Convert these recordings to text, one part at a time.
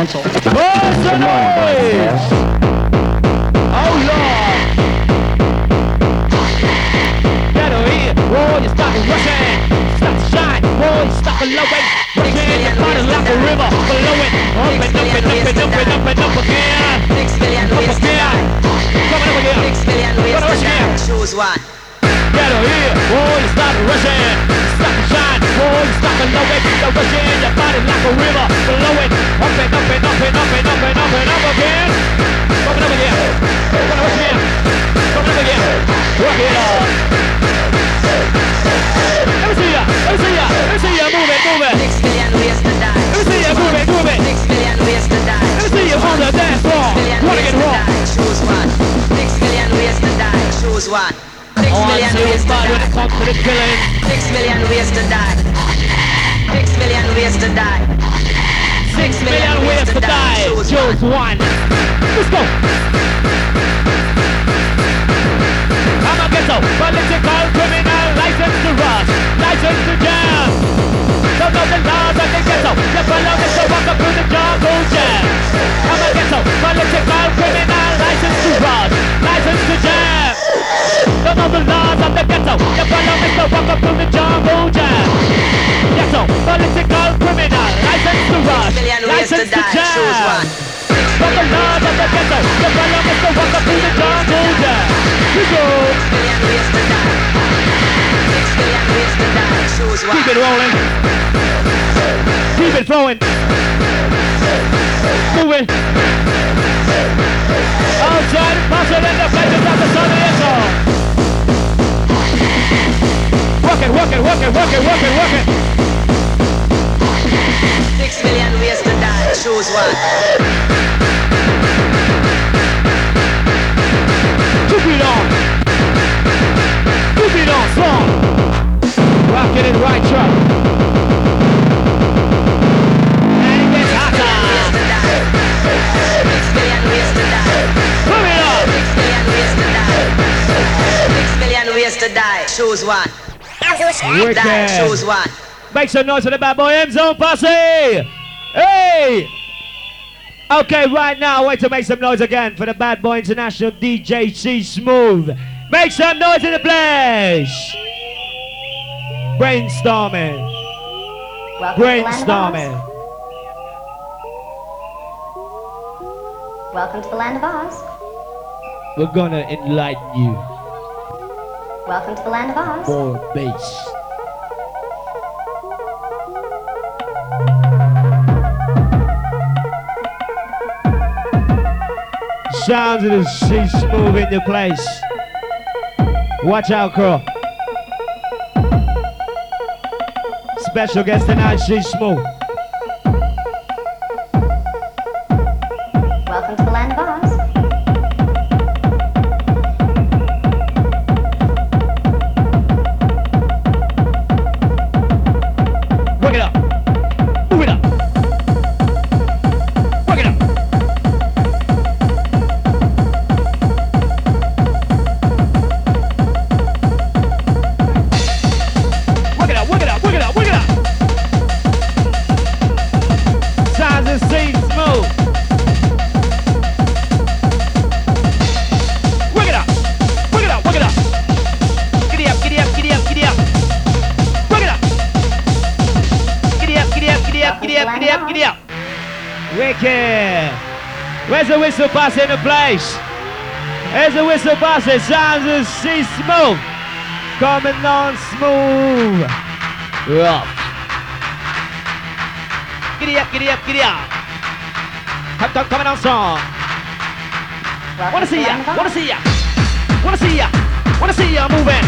pencil. Good morning, boys. Oh Lord. Get over here, boy, you stop rushing. Stop to shine, boy, you stop blowing. Rushing, the bottom like a river, blowing. Up and up and up and up and up and up again. Six million Up ways to again. Coming up again. Six million ways Gonna to rush die. Choose one. Get over here, boy, you stop rushing. Stop to shine, boy, you stop blowing. You're rushing, your body like a river, blowing. Up and up and up and up and up and up and up again. Coming up again. Gonna rush again. Coming up again. Rock it on. Let me see ya. Let me see ya. Let me see ya. Move it, move it. Six million ways to die. Let me see ya. Move it, move it. Six million ways to die. Let me see you on the dance floor. Wanna get die. Choose one. Six million ways to die. Choose one. Million ways to bad when it die. comes to the killing. Six million ways to die. Six million ways to die. Six million ways to die. Choose one. Let's go. I'm a ghetto, political criminal, license to rush, license to jam. Don't know the laws of the ghetto. You follow me, so walk up through the jungle jam. I'm a ghetto, political criminal, to rush, license to jam. Don't know the laws of the ghetto. You follow me, so walk up through the jungle jam. Ghetto, political criminal, license to to license to jam. From the laws of the ghetto, you follow me, so walk up through the jungle jam. You go. Million ways to die. Six million ways to die. Choose one. Keep it rolling. Keep it flowing. Moving. Outside, passing in the faces of the sun and echo. Work it, work it, work it, work it, work it, work it. Six million ways to die. Choose one. Keep it on. Keep it. Rocking right truck. And it gets hotter. Ways to die. Six million ways to die. Million ways to die. Choose one. Die. Wicked. Choose one. Make some noise for the bad boy M Zone Posse! Hey! Okay, right now, I want to make some noise again for the bad boy international DJ C Smooth. Make some noise in the place! Brainstorming, Welcome to the land of brainstorming. Oz. Welcome to the land of Oz. We're gonna enlighten you. Welcome to the land of Oz. More bass. Sounds of the sea smooth in the place. Watch out, girl. Special guest tonight, she's smooth. Place? There's the whistle. It sounds and see smooth. Coming on smooth. Rough. Giddy up, giddy up, giddy up. Come, come, coming on strong. Wanna see ya, wanna see ya, wanna see ya, wanna see ya moving.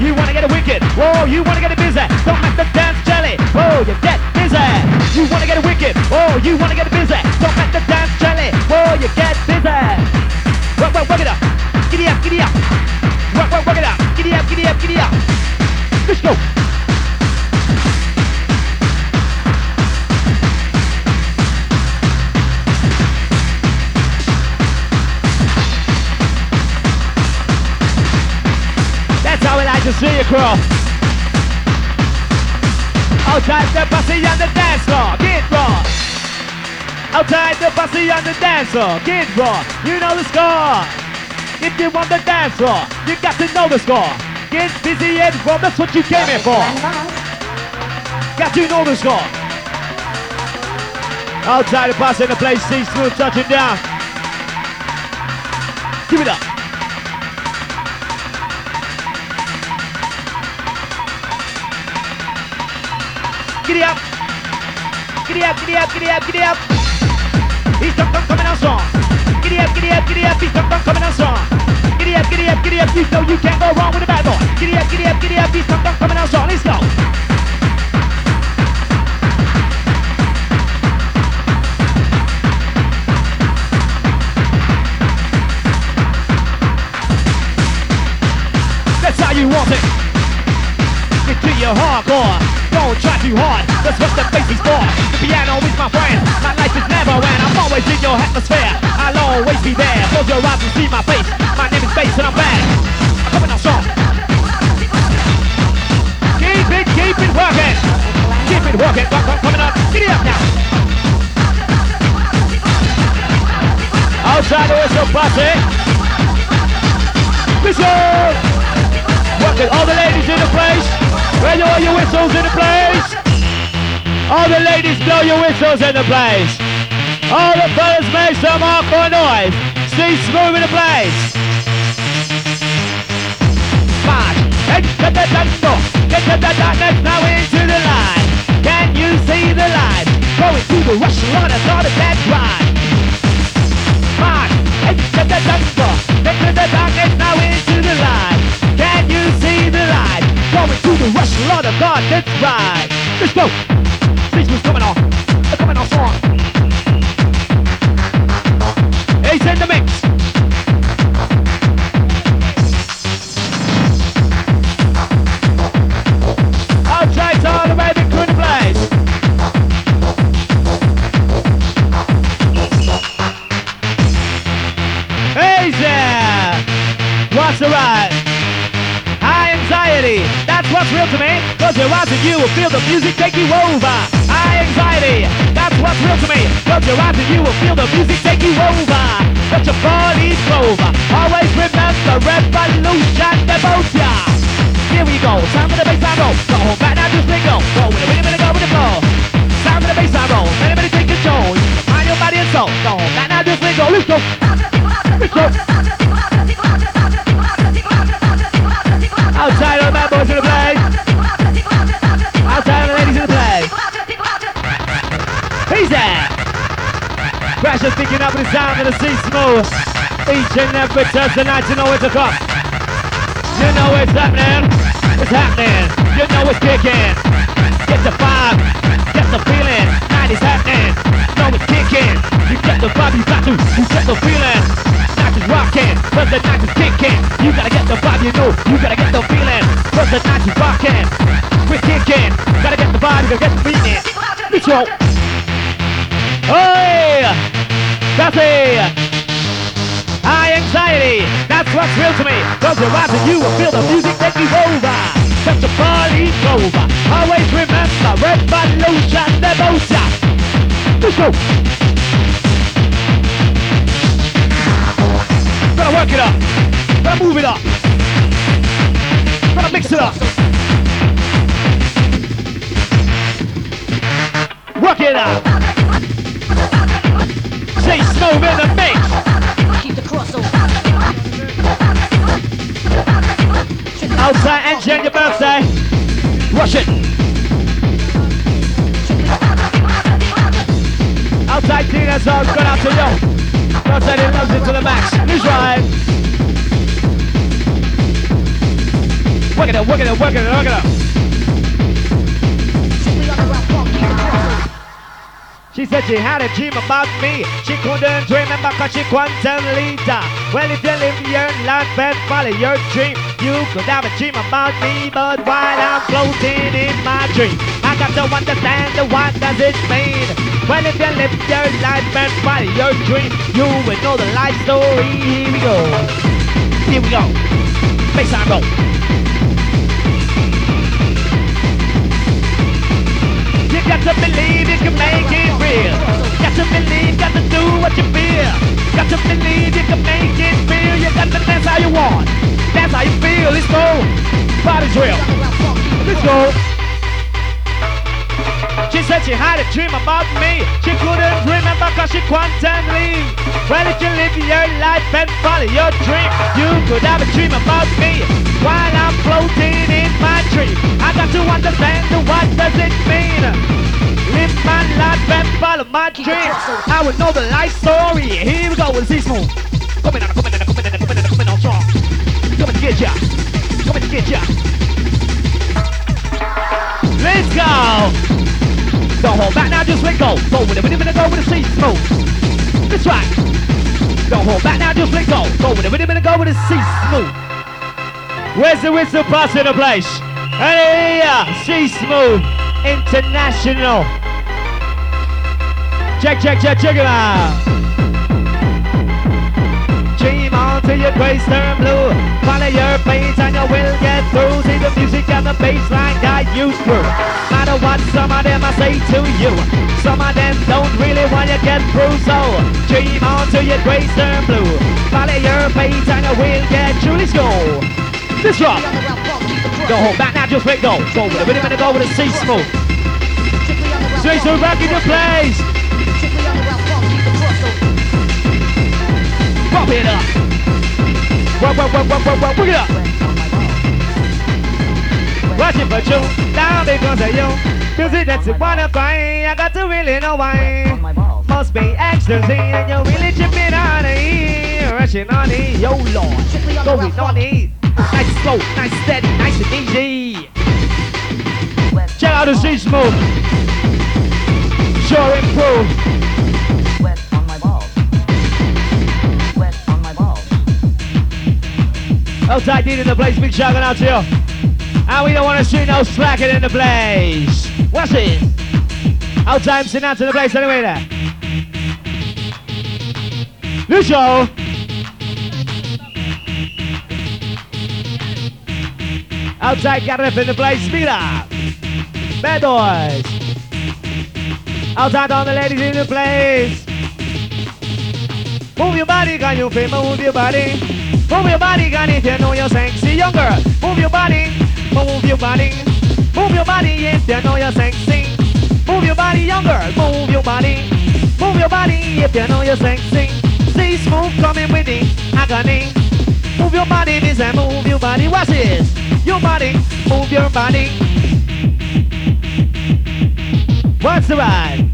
You wanna get it wicked, whoa, you wanna get it busy. Don't make the dance jelly, whoa, you get busy. You wanna get wicked, whoa, you wanna get busy. Don't make the dance jelly, whoa, you get busy. Work, work, work it up, giddy up, giddy up. Work, work, work it up, giddy up, giddy up, giddy up. Let's go. That's how we like to see you, crew. Outside the pussy on the dance floor. Get Outside the bossy on the dance floor. Get raw, you know the score. If you want the dance floor, you got to know the score. Get busy and raw, that's what you came here for. Got to know the score. Outside the boss in the place, see smooth touching down. Give it up. Giddy up. Giddy up, giddy up, giddy up, giddy up. He's dunk dunk coming out strong. Giddy up, giddy up, giddy up, he's dunk dunk coming out strong. Giddy up, giddy up, giddy up, you know you can't go wrong with a bad boy. Giddy up, giddy up, giddy up, he's dunk dunk coming out strong. Let's go. My friend. My life is never when I'm always in your atmosphere. I'll always be there. Close your eyes and see my face. My name is Bass and I'm bad. I'm coming out strong. Keep it, keep it working. Keep it working. Come, come, coming up. Get up now. Outside the whistle party. Let's. Working all the ladies in the place. Where all your whistles in the place? All the ladies blow your whistles in the place. All the fellas make some hardcore noise. Stay smooth in the place. March, get the dance floor. Get the darkness now into the light. Can you see the light? Going through the rush on a sort of dead ride. March, get the dance floor. Get the darkness now into the light. Can you see the light? Going through the rush on a God, that's right. Let's go. Coming on. Thursday night, you know it's a come. You know it's happening. It's happening. You know it's kicking. Get the vibe. Get the feeling. Night is happening. You know it's kicking. You get the vibe. You got to. You get the feeling. Night is rocking. But the night is kicking. You gotta get the vibe. You know. You gotta get the feeling. But the night is rocking. We're kicking. Gotta get the vibe. You gotta get the feeling. Let's go. Hey! That's it! Anxiety, that's what's real to me. Close your eyes and you will feel the music take you over. Set your body over. Always remember, revolution, devotion. Let's go. Gotta work it up. Gotta move it up. Gotta mix it up. Work it up. Say smooth in the mix. Outside engine your birthday. Rush it. Outside Tina Zone, good out to you. Outside it loves it to the max. He's right. Work it up, work it up, work it up, work it up. She said she had a dream about me. She couldn't dream about cause she quantum leader. Well, if you live your life and follow your dream, you could have a dream about me, but while I'm floating in my dream, I got to understand what does it mean. Well, if you live your life and follow your dream, you will know the life story. Here we go. Here we go. Face time go. You got to believe you can make it real. Got to believe, got to do what you feel. Got to believe you can make it real. You got to dance how you want. Let's go. Body drill. Let's go. She said she had a dream about me. She couldn't remember cause she quantumly. Well, if you live your life and follow your dream, you could have a dream about me. While I'm floating in my dream, I got to understand what does it mean. Live my life and follow my dream. I would know the life story. Here we go with this move. Coming on, coming on, coming on, get ya. Coming to get ya. Let's go. Don't hold back now, just let go. Go with it, with it, with it, go with the sea smooth. That's right. Don't hold back now, just let go. Go with it, with it, with it, go with the sea smooth. Where's the whistle pass in the place? Hey, sea smooth international. Check, check, check, check it out till your grace turn blue. Follow your face and you will get through. See the music and the bass line guide you through. Matter what some of them I say to you. Some of them don't really want you get through. So dream on till your grace turn blue. Follow your face and you will get through. Let's go. This rock. Don't hold back now, just let go. Go with it, rhythm and go with a C smooth. Straight so back in your place. Pop it up. What, what, what, what, what, what, it up. Watching for you, down because of you. Music that's find, I got to really know why. Must be ecstasy, and you're really tripping on it. Rushing on it, yo lord. Going on it. Nice slow, nice steady, nice and easy. Check out the C smooth. Sure improve. Outside D in the place, big shout out to you. And we don't want to see no slacking in the place. What's it? Outside sitting out to the place anyway there. Show. Outside it in the place, speed up. Bad boys. Outside all the ladies in the place. Move your body, can you feel move your body? Move your body, gun, if you know you're sexy, young girl. Move your body, move your body. Move your body if you know you're sexy. Move your body, young girl. Move your body. Move your body if you know you're sexy. See smooth coming with the agony. Move your body, this and move your body. What's this? Your body, move your body. What's the ride?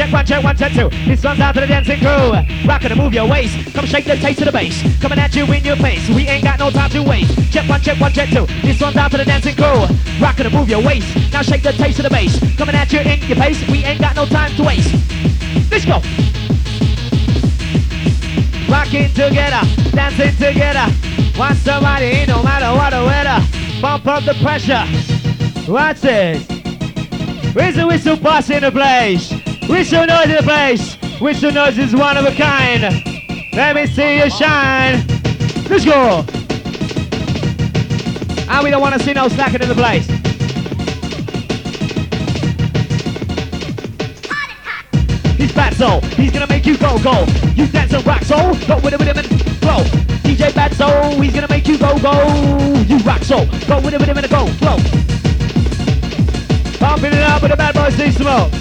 Check one, check one, check two. This one's out to the dancing crew. Rockin' to move your waist. Come shake the taste of the bass. Coming at you in your face. We ain't got no time to waste. Check one, check one, check two. This one's out to the dancing crew. Rockin' to move your waist. Now shake the taste of the bass. Coming at you in your face. We ain't got no time to waste. Let's go. Rocking together, dancing together. Want somebody, no matter what the weather. Bump up the pressure. What's this? Where's the whistle boss in the place? Whistle noise in the place. Whistle noise is one of a kind. Let me see you shine. Let's go. And we don't want to see no slacking in the place. He's bad soul. He's gonna make you go go. You dance and rock soul. Go with it with him and flow. DJ Bad Soul. He's gonna make you go go. You rock soul. Go with it with him and go flow. Pumping it up with the bad boys. See smoke.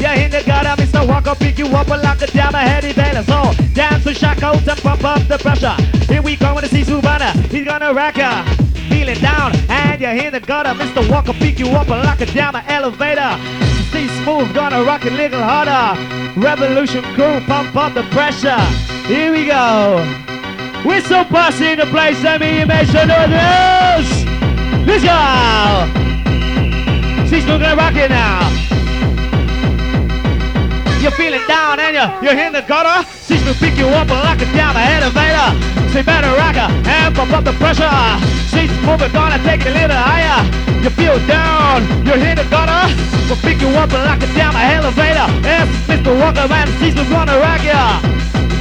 You, in the gutter. Mr. Walker pick you up it down. A heady better so dance to shock out and pump up the pressure. Here we go, the Sisu banner. He's gonna rock ya. Feeling down and you're in the gutter. Mr. Walker pick you up it down. An elevator. See smooth, gonna rock it a little harder. Revolution crew, pump up the pressure. Here we go. We're so bossy in the place. Let me sure noise. Let's go. See smooth gonna rock it now. You're feeling down and you're, you're in the gutter. She's to pick you up lock it down the elevator. Say better rocker and pump up the pressure. She's moving, gonna take it a little higher. You feel down, you're in the gutter. We'll pick you up lock it down the elevator. Yes, Mr. Walker man, she's gonna rock ya.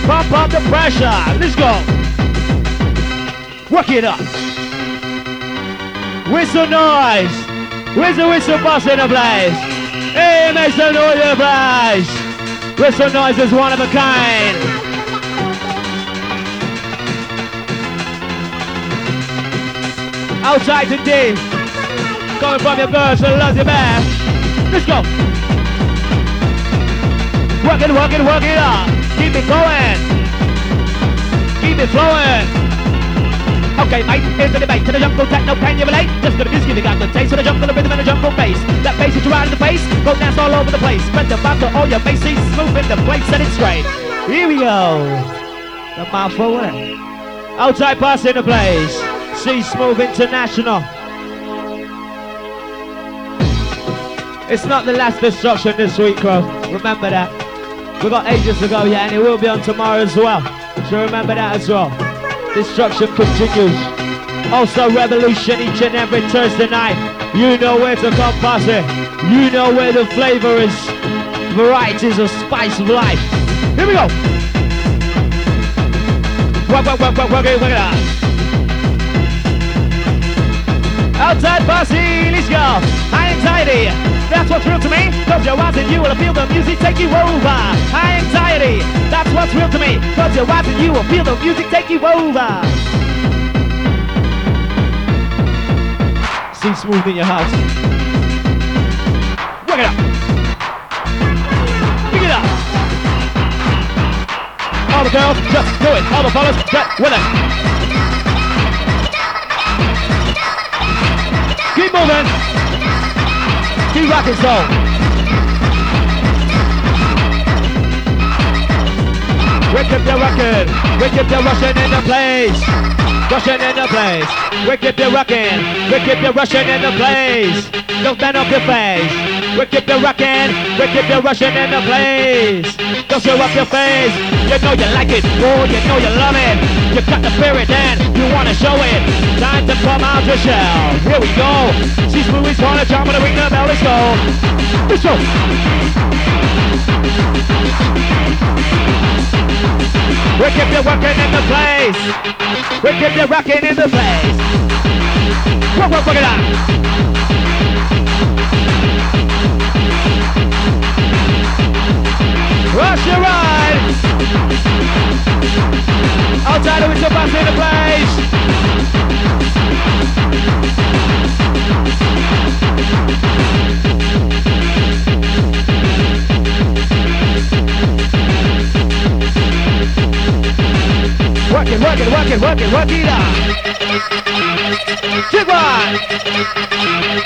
Pump up the pressure. Let's go. Work it up. Whistle noise. Where's the whistle boss in the place? Hey, make some noise in the place. Whistle noise is one of a kind. Outside today. Coming from your girls who loves you back. Let's go. Work it, work it, work it up. Keep it going. Keep it flowing. Okay, mate, here's the debate. To the jungle techno, can you relate? Just got the music, got the taste. To the jungle, the rhythm, and the jungle bass. That bass hits you right in the face. Go dance all over the place. Spread the to all your bases. Smooth in the place, set it straight. Here we go. The mouthful, it? Outside pass in the place. See Smooth International. It's not the last destruction this week, bro. Remember that. We've got ages to go, yeah, and it will be on tomorrow as well. So remember that as well. Destruction continues. Also revolution each and every Thursday night. You know where to come past it. You know where the flavor is. Varieties of spice of life. Here we go. Work, work, work, work, work work it out. Outside Bossy, let's go. High anxiety. That's what's real to me. Close your eyes and you will feel the music take you over. High anxiety. That's what's real to me. Close your eyes and you will feel the music take you over. See smooth in your house. Work it up. Pick it up. All the girls, just do it. All the fellas, get with it. Keep moving. Keep rocking so. Wake up your rockin', wake up your rushing in the place, rushing in the place. Wake up your rockin', wake up your rushing in the place. Don't stand up your face. Wake up your rockin', wake up your rushing in the place. Don't show up your face. You know you like it, oh you know you love it. You got the spirit and you wanna show it. Time to come out your shell. Here we go. Smoothie's wanna jump on the ring the bell. Let's go. Let's go. Wake up, you're working in the place. Wake up, you're rocking in the place. Work, work, work it out. Rush your ride. Outside of it, your bus in the place. Work it, work it, work it, work it, work it.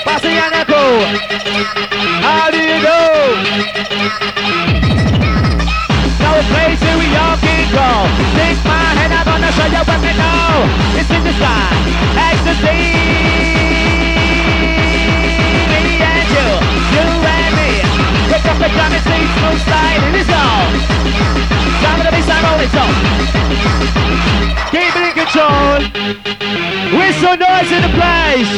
Passing an echo. How do you do? Place where we all can go. Take my hand, I'm gonna show you what we know. It's in the sky. Ecstasy. Me and you, you and me. Pick up the drum and sleep, smooth slide, and let's go. Time to be side rolling so. Keep it in control. Whistle noise in the place.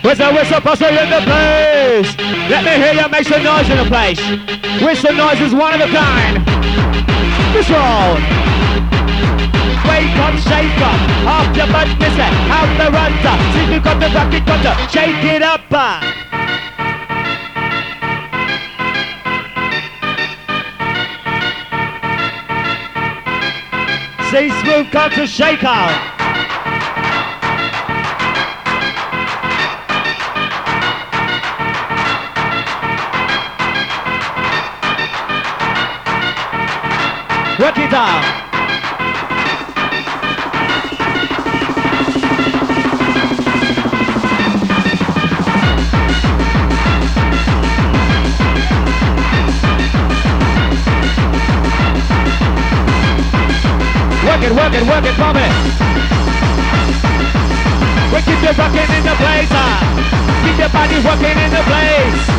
Whistle, whistle, bustle in the place. Let me hear you make some noise in the place. Whistle noise is one of a kind. Control. Wake up, shake up, off your miss it, out the runter. See you got the rocket cutter, shake it up. uh. See smooth culture shake out. Work it out. Work it, work it, work it, pump it. We keep you rocking in the place, ah. Keep your body working in the place.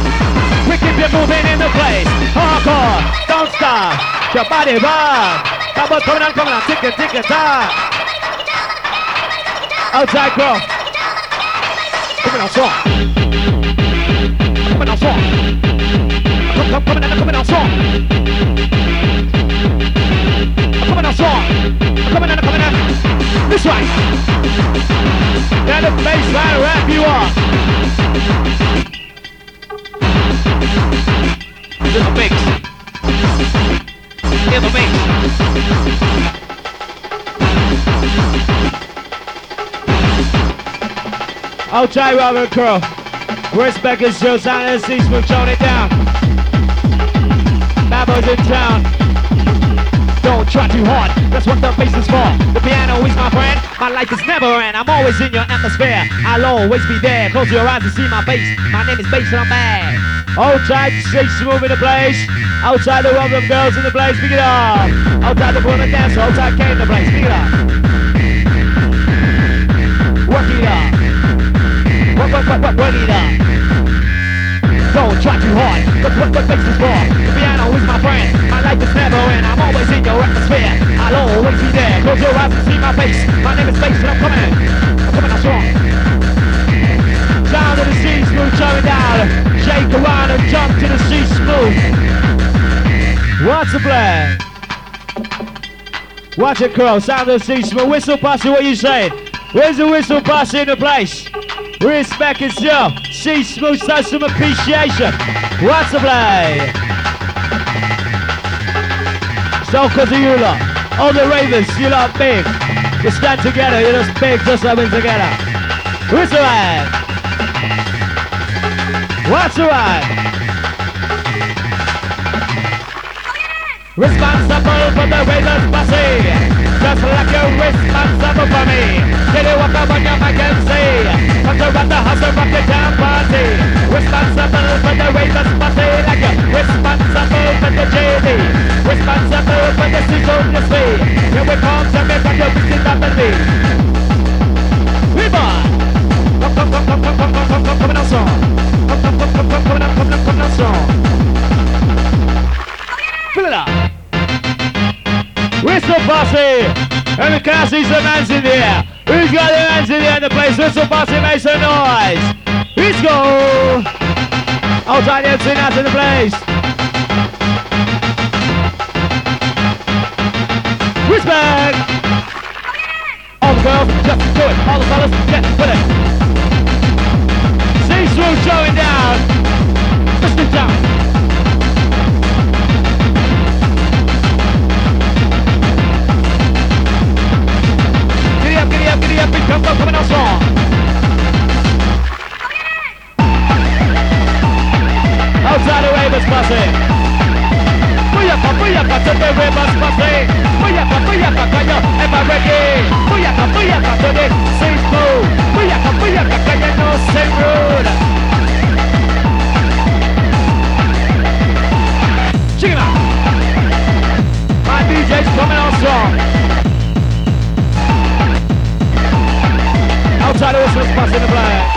Your body rock. Come on, coming on, coming on. Tick it, tick it, time. Outside girl. Coming on strong. Coming on strong. Come, come, coming on, coming on strong. Coming on strong. Coming on, coming on. This way. Let the baseline wrap you up. Little mix. Me. Outside Robert Crow. Respect is Joe Silence, Seasmooth, tone it down. Bad boys in town. Don't try too hard, that's what the bass is for. The piano is my friend, my life is never end. I'm always in your atmosphere, I'll always be there. Close your eyes and see my face. My name is Bass and I'm bad. Outside, stay smooth in the place. Outside the of girls in the place, pick it up. Outside the woman dance, outside came the place, pick it up. Work it up. Work, work, work, work, work it up. Don't try too hard, that's what the bass is for. The piano is my friend, my life is never end. I'm always in your atmosphere, I'll always be there. Close your eyes and see my face. My name is Bass and I'm coming Watch it, Crow. Sound of the sea, smooth. Whistle posse, what you saying? Where's the whistle posse in the place? Respect itself. See smooth, show some appreciation. What's the play? So, cause of you lot, all the ravens, you lot big. You stand together, you're just big, just we're together. Who's the right? What's the right? Responsible for the ravens posse, just like you're responsible for me. Can you walk up on your say, come to run the house and rock the town party. Responsible for the ravens posse, like you're responsible for the JD. Responsible for the season you see. Here we come to make up your business be. River! Come, come, come, come, come, come, come, come, come. Come, come, come, come, come. Whistle Posse! And we can see some hands in the air. Who's got their hands in the air in the place? Whistle Posse, make some noise. Let's go! Outside the MC hands in the place. Respect! All the girls, just do it. All the fellas, get with it. See through showing down. Listen down. Out strong. Outside the Ravens posse. Booyaka, booyaka to the Ravens posse. Booyaka, booyaka, can you ever ready? Booyaka, booyaka to the same move. Booyaka, booyaka, can you know same road? Check it out. My DJ's coming out strong. Whistle spots in the black.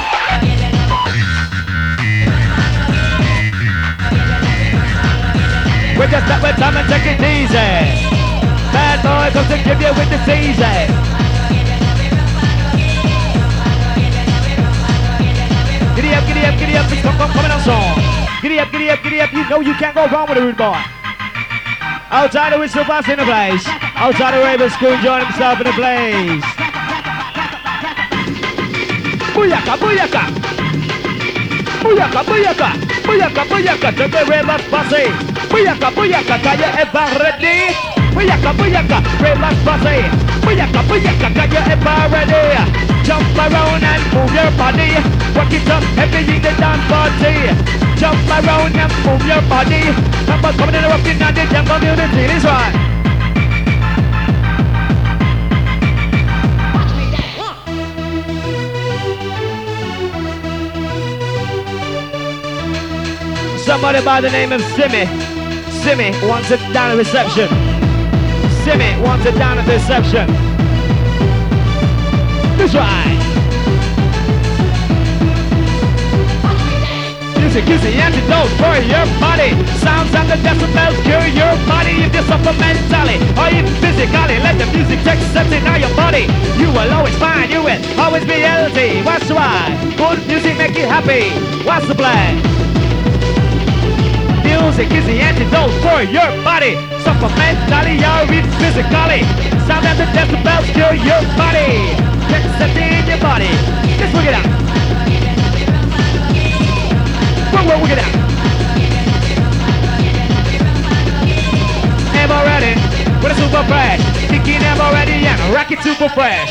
We just step with time and take it easy. Bad boy comes to give you with the easy. Giddy up, giddy up, giddy up, come, come, coming on song. Giddy up, giddy up, giddy up, you know you can't go wrong with a rude boy. Outside the whistle box in the place. Outside the Raven School, join himself in the place. Booyaka, booyaka. Booyaka, booyaka. Booyaka, booyaka to the Raven Posse. Booyaka, booyaka, can you ever ready? Booyaka, booyaka, Raven Posse. Booyaka, booyaka, can you ever ready? Jump around and move your body. Work it up, everything the dance party. Jump around and move your body. Numbers coming in erupting and the jam community. This one. Somebody by the name of Simmy. Simmy wants it down at reception. Simmy wants it down at reception. This right. Music is the antidote for your body. Sounds and the decibels cure your body if you suffer mentally or even physically. Let the music take something out your body. You will always find you will always be healthy. What's why? Good music make you happy. What's the plan? Music is the antidote for your body. Suffer mentally or even physically. Sound and the decibels cure your body. Get something in your body. Let's work it out. Work, work, work it out. Am I ready? ever fresh. Thinking ever ready and rock it super fresh.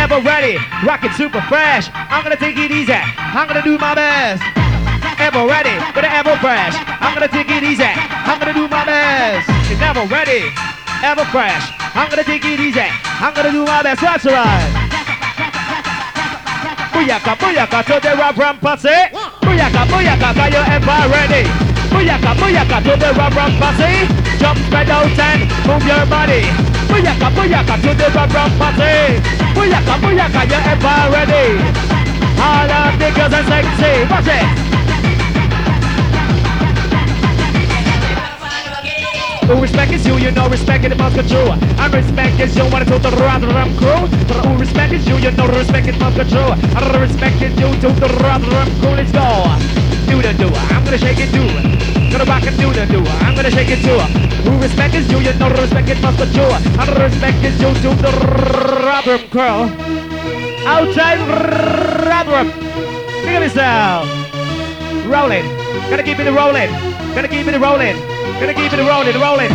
Ever ready, rock it super fresh. I'm gonna take it easy. I'm gonna do my best. Ever ready, but ever fresh. I'm gonna take it easy. I'm gonna do my best. It's never ready, ever fresh. I'm gonna take it easy. I'm gonna do my best. That's right. Booyaka, booyaka to the rap ram posse. Booyaka, booyaka, are you ever ready? Booyaka, booyaka to the rap ram posse. Jump, spread out and move your body. Booyaka, booyaka to the rap ram posse. Booyaka, booyaka, you ever ready? All of the girls are sexy. Watch it. Who respect is you, you know respect it must control. And respect is you, wanna to the rather ram crew. Who respect is you, you know respect it must control. And respect is you to the rather ram crew. Let's go. Do the do, I'm gonna shake it too. Gonna rock and do the do, I'm gonna shake it too. Who respect is you, you know respect it must control. And respect is you to the rather ram crew. Outside rather. Look at this now. Rolling. Gotta keep it rolling. Gotta keep it rolling. Gonna keep it rolling, rolling,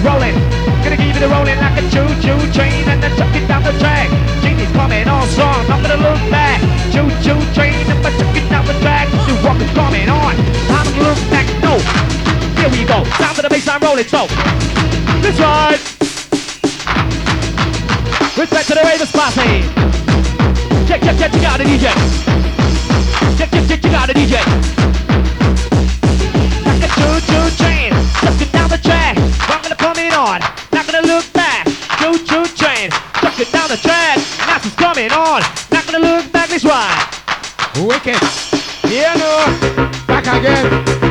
rolling. Gonna keep it a rolling like a choo-choo train and then chuck it down the track. Genie's coming on strong, I'm gonna look back. Choo-choo train and I chuck it down the track. The rock is coming on, I'm gonna look back. No, here we go. Down to the bass, I'm rolling. So, this right. Respect to the Ravens posse. Check, check, check, you got a DJ. Got a DJ. Like a choo-choo train. Let's down the track. I'm gonna come in on. Not gonna look back. Choo choo train. Tuck it down the track. Now it's coming on. Not gonna look back. This right. Wicked. Yeah, no. Back again.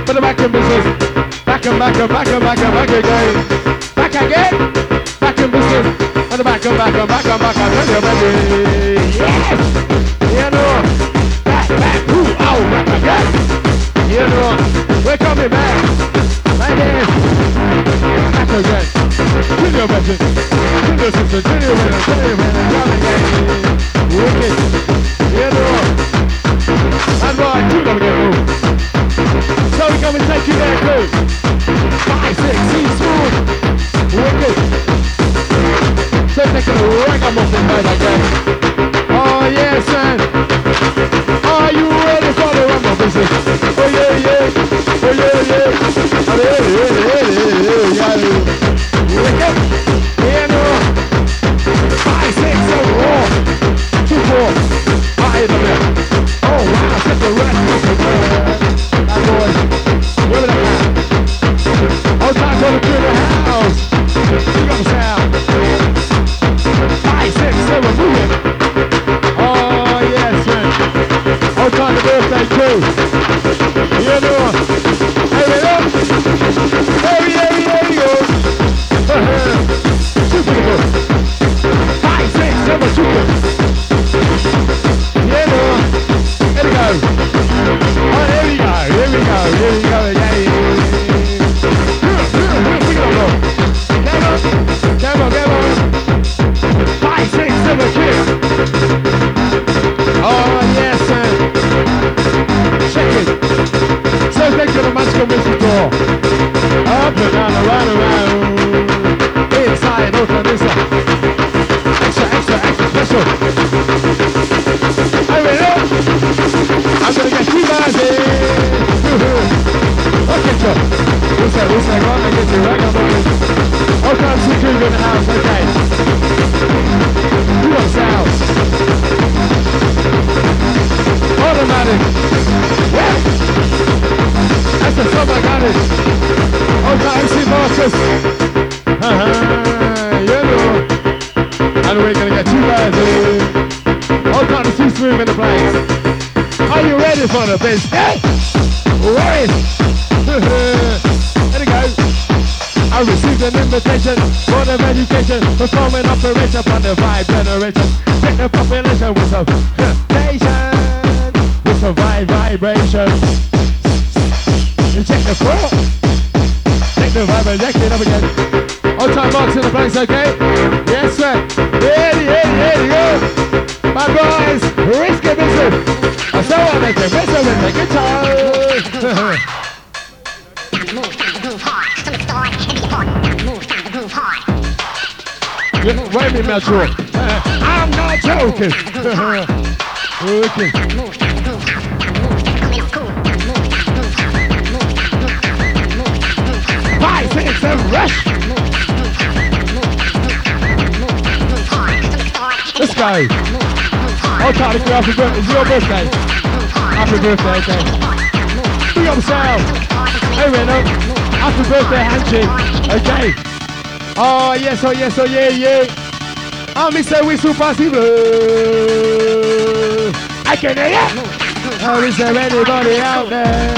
For the back in business. Back and back and back and back and back again. Back again. Back in business. For the back and back and back and back and back back. Yes. We're coming back. There. Back again. Junior veteran. Junior sister. Junior winner. Junior winner. Young again. Wicked. Yeah, no. And right, you gotta get moved. So we come and take you there too. Five, six, see smooth. Wicked. So taking a ragamuffin bite again. Oh yeah. Oh yeah, yeah. Oh yeah, You. And we're gonna get you guys in. All kinds of two smooth in the place. Are you ready for the business? Ready. there we go. I received an invitation for the education, performing operation on the vibe generation. Take the population with some station, with some vibe vibration. You check the floor, take the vibe it up again. All time marks in the place, okay? Yes, sir. Ready, ready, ready, go. My boys, risky business. I saw what they can whistle with the guitar. Yeah, Wait a minute, Metro. Uh, I'm not joking. okay. Rush. Let's go. Oh, Charlie, happy birthday. It's your birthday. Happy birthday, okay. Big up yourself. Hey, Reno. Happy birthday, handshake. Okay. Oh, yes, oh, yes, oh, yeah, yeah. Oh, Mr. Whistle Possible. I can hear ya. Oh, is there anybody out there?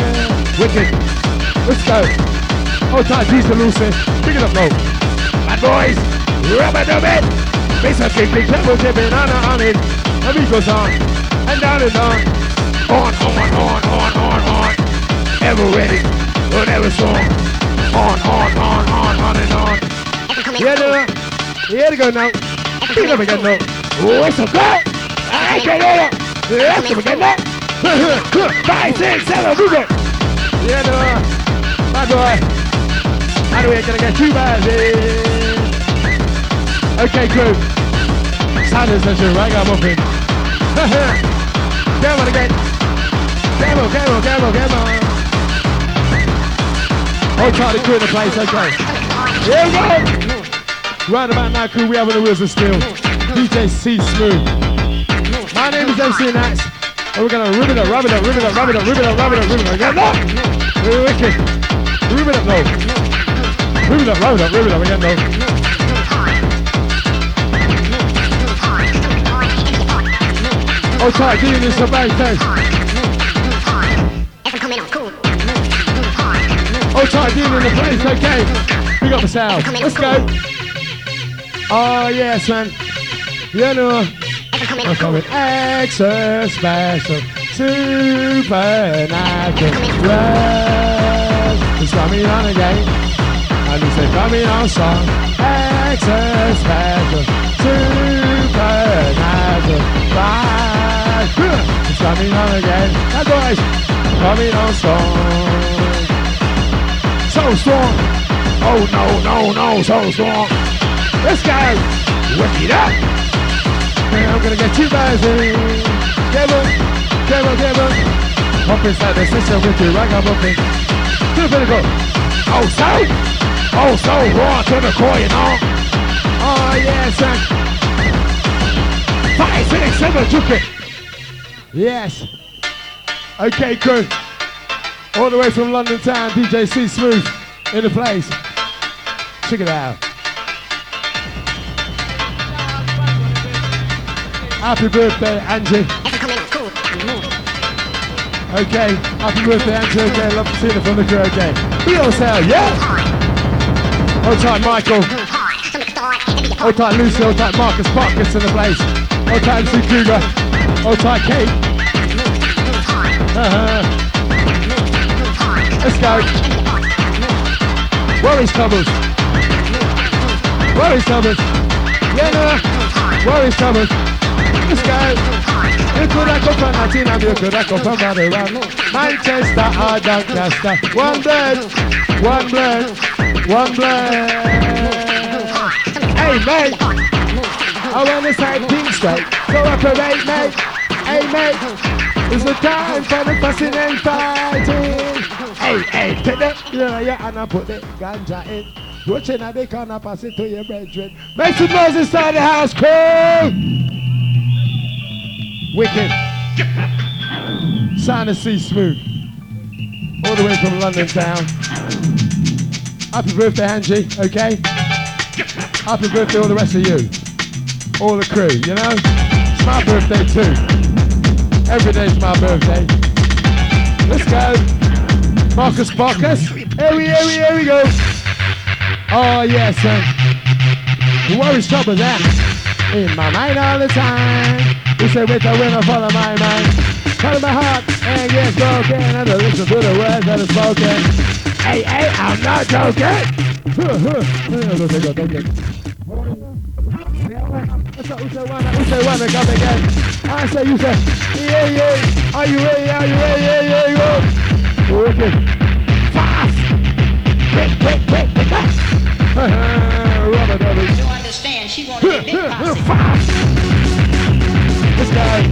Wicked. Let's go. Oh, time, Diesel Lucy. Pick it up, no. My boys, rubber dub it. Make some kick, kick, treble, tipping on and it. The beat goes on, and down and on. On, on, on, on, on, on. Ever ready, but never strong. On, on, on, on, on and on. Yeah, no. Yeah, to go now. Pick it up again, no. Oh, it's a go. I can hear it. Let's go again, no. Five, six, seven, move it. Yeah, no. My boy. How do we gonna get two bars in? Okay, crew. Sanders says you're ragamuffin. come on again. Come on, come on, come on, come on. Oh, Charlie crew in the place, okay. Here we go. Right about now, crew, we having the wheels of steel. DJ C Smooth. My name is MC Nax. And we're gonna rub it up, rub it up, rub it up, rub it up, rub it up, rub it up, rub it up. Again, no! We're wicked. Rub it up, no. Rub it up, it up, rub it up again, no. Oh, sorry, give me some bass, bass. Oh, sorry, give me the place, okay. We got the sound. Let's go. Oh, yes, man. You know. I'm coming extra special, supernatural. Is coming on again. A coming on song. Extra special, supernatural. Right. It's coming on again. And boys, coming on strong. So strong. Oh no, no, no, so strong. Let's go. Whip it up. And I'm gonna get you guys in. Devil, devil, devil. Hop inside the system with you, ragamuffin. To the pinnacle. So? Oh, so raw to the core, you know? Oh, yes, son. Five, six, seven, took it. Yes. Okay, crew. All the way from London town, DJ C Smooth in the place. Check it out. Happy birthday, Angie. Okay, happy birthday, Angie. Okay, love to see you from the crew. Okay, be yourself, yeah. Hold tight, Michael. Hold tight, Lucy. Hold tight, Marcus Marcus in the place. Hold tight, MC Cougar. Hold tight, Kate. Uh-huh. Let's go. Worries Thomas. Worries Thomas. Yeah, no. Worries Thomas. Let's go. You could have come from Nottingham, you could have come from. Manchester or. One blood, one blood, one blood. Hey, mate. I want to say things straight. Cooperate, mate. Hey, mate. It's the time for the fussing and fighting. Hey, hey, take that. Yeah, yeah, and I put the ganja in. Watching at the corner, pass it to your brethren. Make some noise inside the house, crew. Wicked. Sound of C Smooth. All the way from London town. Happy birthday, Angie, okay? Happy birthday, all the rest of you. All the crew, you know? It's my birthday too. Every day's my birthday. Let's go. Marcus Marcus. Here we, here we, here we go. Oh, yes, son. The worries trouble that in my mind all the time. You say, wait, I will follow my mind. Follow my heart and get broken and to listen to the words that are spoken. Hey, hey, I'm not joking. What's up, who say one, who say one, come again. I say, you say, yeah, yeah, are you ready, are you ready, yeah, yeah, you Wicked. Fast. Quick, quick, quick, quick, rubber. You understand? She wanted a big posse. Fast. This guy.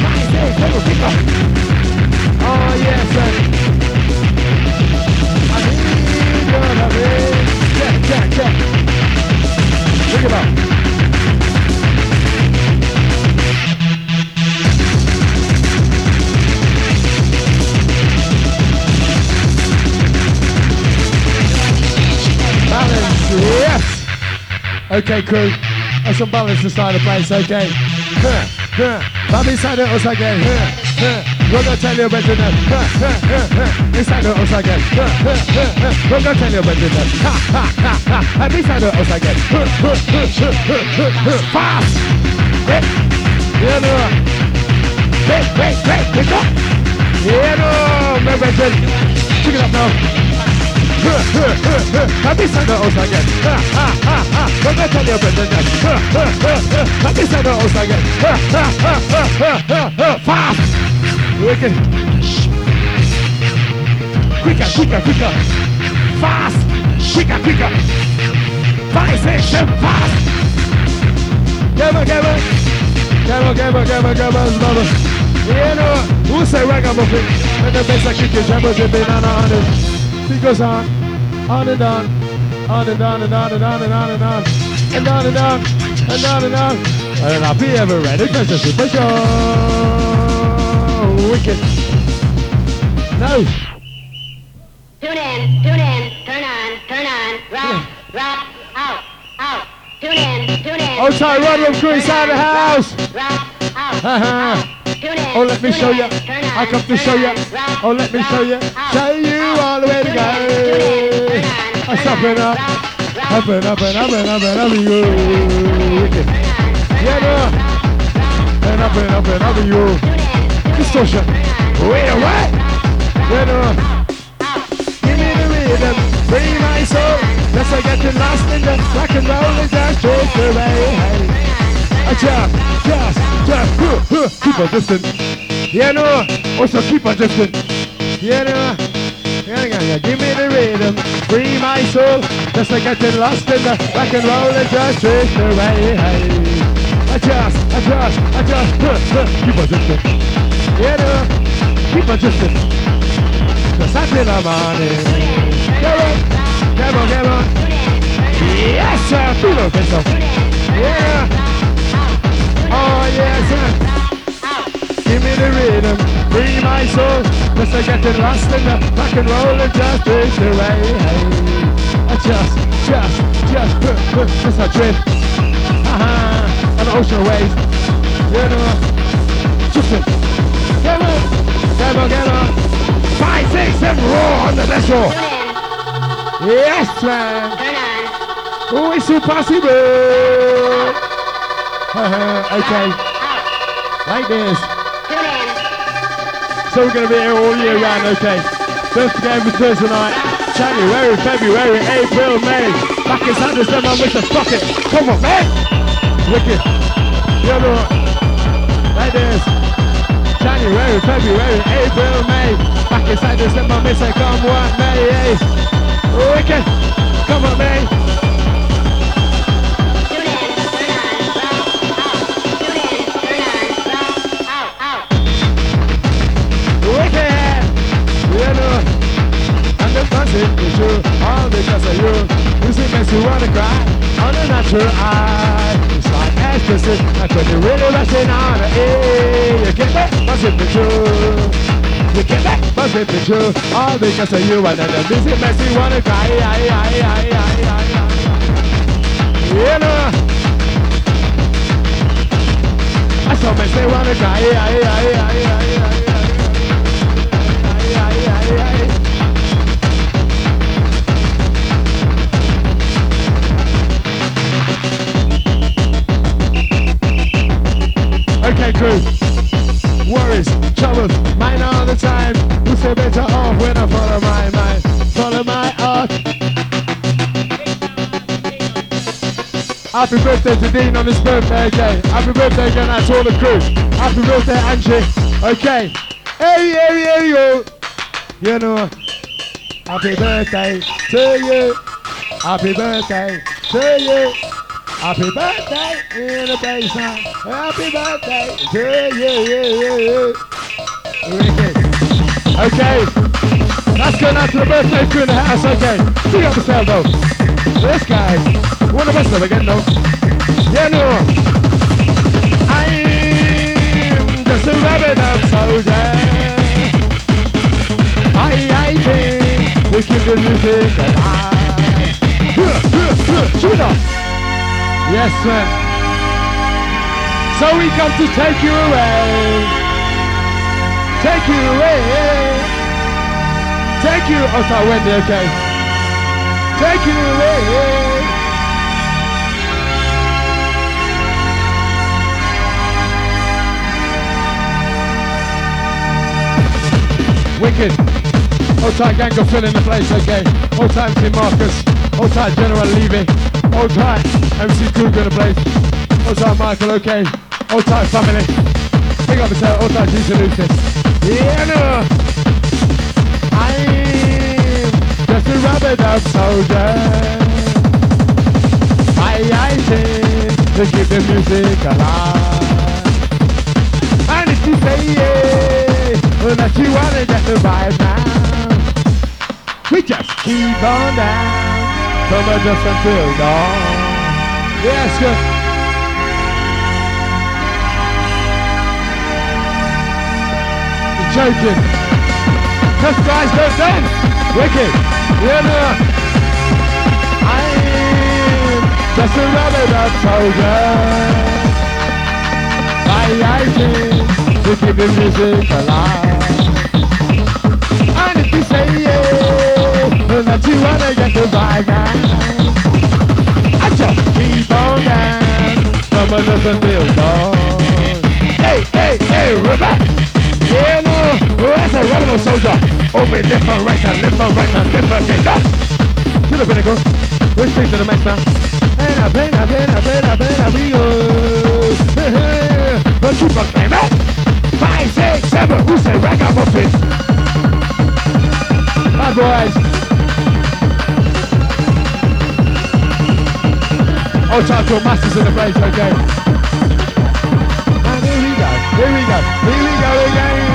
Nice, hey, take a pick up. Oh, yes, sir. It. Balance, yes. Okay, crew. That's some balance inside the place, okay? Huh, huh. Bobby inside the house again. Huh, huh. We're gonna tell you huh, huh, huh. Inside the house again. We're gonna tell you about it now. Ha, ha, ha. And inside the house again. Fast! Wait. Yeah, no. Wait, wait, wait. Pick up. Yeah, no. Remember, Check it up now. Happy Santa Os again. Ha ha ha ha. We're gonna tell you about the next. Ha ha ha ha. Happy Santa Os again. Ha ha ha ha ha ha ha. Fast. Quicker, quicker, quicker. Fast. Quicker, quicker. Seven, fast. On, on. On, come on, come on, come on, mother. You know, who say ragamuffin? And the best I kick your jammers in banana on. It goes on, on and on, on and on and on and on and on and on, and on and on, and on and on. And I'll be ever ready because the super show. Wicked. No. Tune in, tune in, turn on, turn on, rock, rock, out, out. Tune in, tune in. Oh, sorry, run room crew inside the house. Rock, out, Uh-huh. out. Tune in. Oh, let me show you. I come to show you. Oh, let me show you. Show you out. all the way to go. in, tune in, turn on, I'm turn stopping up. rock, rock, Up and up and up and up and up and you. Wicked. turn on, turn Yeah, no. And up and up and up and you. Tune in, tune in, Distortion. Wait a what? No. out. Give me the rhythm, free my soul. Yes, I get you lost in the rock and roll and just drift away. I just, just, just, huh, huh, keep on drifting. Yeah, no, also keep on drifting. Yeah, no, yeah, yeah, yeah. Give me the rhythm, free my soul. Just like getting lost in the rock and roll and just drift away. I just, I just, I just, huh, huh, keep on drifting. Yeah, no, keep. Cause I feel I'm on it. Come on, come on, come on. Yes, sir, feel it, so. Yeah. Oh, yes, sir. Give me the rhythm, free my soul. Just like getting lost in the rock and roll and just drift away. I just, just, just, huh, huh, just a drift. Uh-huh. On the ocean waves. You know, just it. Come on, come on, come on. Five, six, seven, roar on the let's in, Yes, man. Oh, it's impossible. okay, like this. So we're going to be here all year round, okay? First game was Thursday night. January, February, April, May. Back in Sanders, then I'm fuck it. Come on, man. Wicked. You know, like this. January, February, April, May. Back in Sanders, then I'm with come on, May. Hey. Wicked. Come on, May. Wicked. You know. Dancing you, all because of you. Music makes you wanna cry on a natural eye. It's like ecstasy, like when you're really rushing on. Hey, you get back, must be true? You get back, must be true? All because of you, and then the makes you wanna cry. Aye, aye, aye, aye, aye, aye. You know. I saw me say wanna cry. Aye, aye, aye, aye. Aye, Crew. Worries, troubles, mine all the time. Better off when I follow my mind? Follow my. Happy birthday to Dean on his birthday, okay? Happy birthday again to all the crew. Happy birthday, Angie. Okay. Hey, hey, hey, yo. You know, happy birthday to you. Happy birthday to you. Happy birthday in the basement. Happy birthday to you. Wicked. Okay. That's going out to the birthday crew in the house. Okay. Big up yourself though. This guy. One of us though again though. Yeah, no. I'm just a rabbit up soldier. I, I think we keep the music alive. Yes, sir. So we come to take you away. Take you away. Take you. Oh, sorry, Wendy. Okay. Take you away. Wicked. Old time gang are filling the place, okay. Old time Team Marcus. Old time General Levy. Old time MC Cougar in the place. Old time Michael, okay. Old time family. Big up yourself, old time Jesus Lucy. Yeah, no. I'm just a rabbit up soldier. I, I sing to keep the music alive. And if you say yeah, well that you wanna get the vibe now, we just keep on down a just until dawn. Yes, good. Joking. Tough guys don't dance. Wicked. Yeah. I'm just a rabbit up soldier. I, I sing to keep the music alive. And if you say yeah, that you wanna get the vibe now, I just keep on down from another till dawn. Hey, hey, hey, Rebecca! Yeah, no, well, that's a rebel soldier. Open left and right and left and right and left and. Up. To the pinnacle. We're straight to the max now. And been, I been, I been, I been, I we go. But keep on climbing. Five, six, seven, who say ragamuffin? Bad boys. Oh, Taco Masters in the place, okay. And here we go, here we go, here we go again.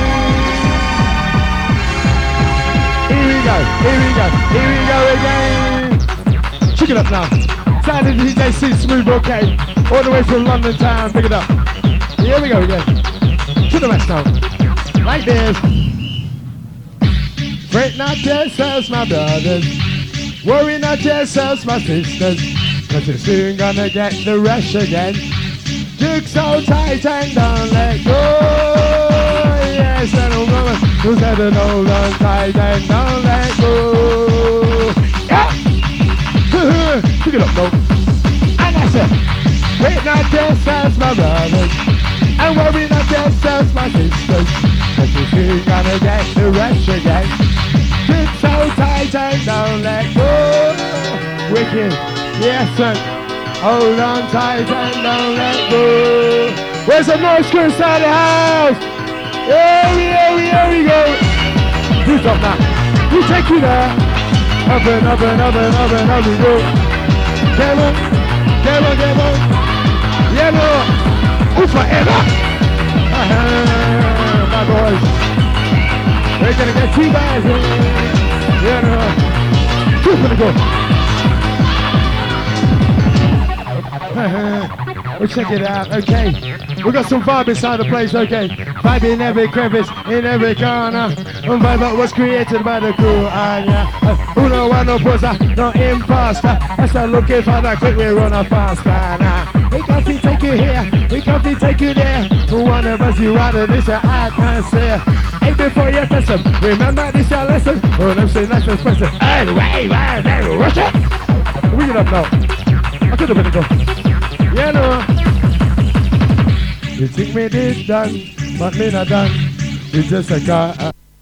We go, here we go, here we go again. Check it up now. Sound of DJ C Smooth, okay. All the way from London town, pick it up. Here we go again. To the rest now. Like this. Fret not yourselves, my brothers. Worry not yourselves, my sisters. Cause you're soon gonna get the rush again. Juke so tight and don't let go. Who said an hold on tight and don't let go. Yeah! Pick it up, though. And that's it. Wait not yourselves, my brothers. And worry not yourselves, my sisters. Cause you're soon gonna get the rush again. Grip so tight and don't let go. Wicked, yes sir. Hold on tight and don't let go. Where's the North School side of the house? Here we, here we, here we go. Who's up now? We take you there. Up and up and up and up and up we go. Come on. Yeah, no. Ooh, forever. Uh-huh, my boys. We're gonna get two guys here. Yeah, no. Two gonna go. Uh-huh. well, check it out, okay. We got some vibe inside the place, okay. Vibe in every crevice, in every corner. And vibe that was created by the crew, and yeah. Uh, who no one no poser, uh, no imposter. I start looking for that quick, we run a faster now. Uh, we can't see take you here, we can't see take you there. One of us, you out of this, uh, I can't say. Hey, before you test them, remember this your lesson. Oh, them say nice expensive. Anyway, man, they rush it. We get up now. I could have been go. Yeah, no. You think me did done, not done. It's just a car.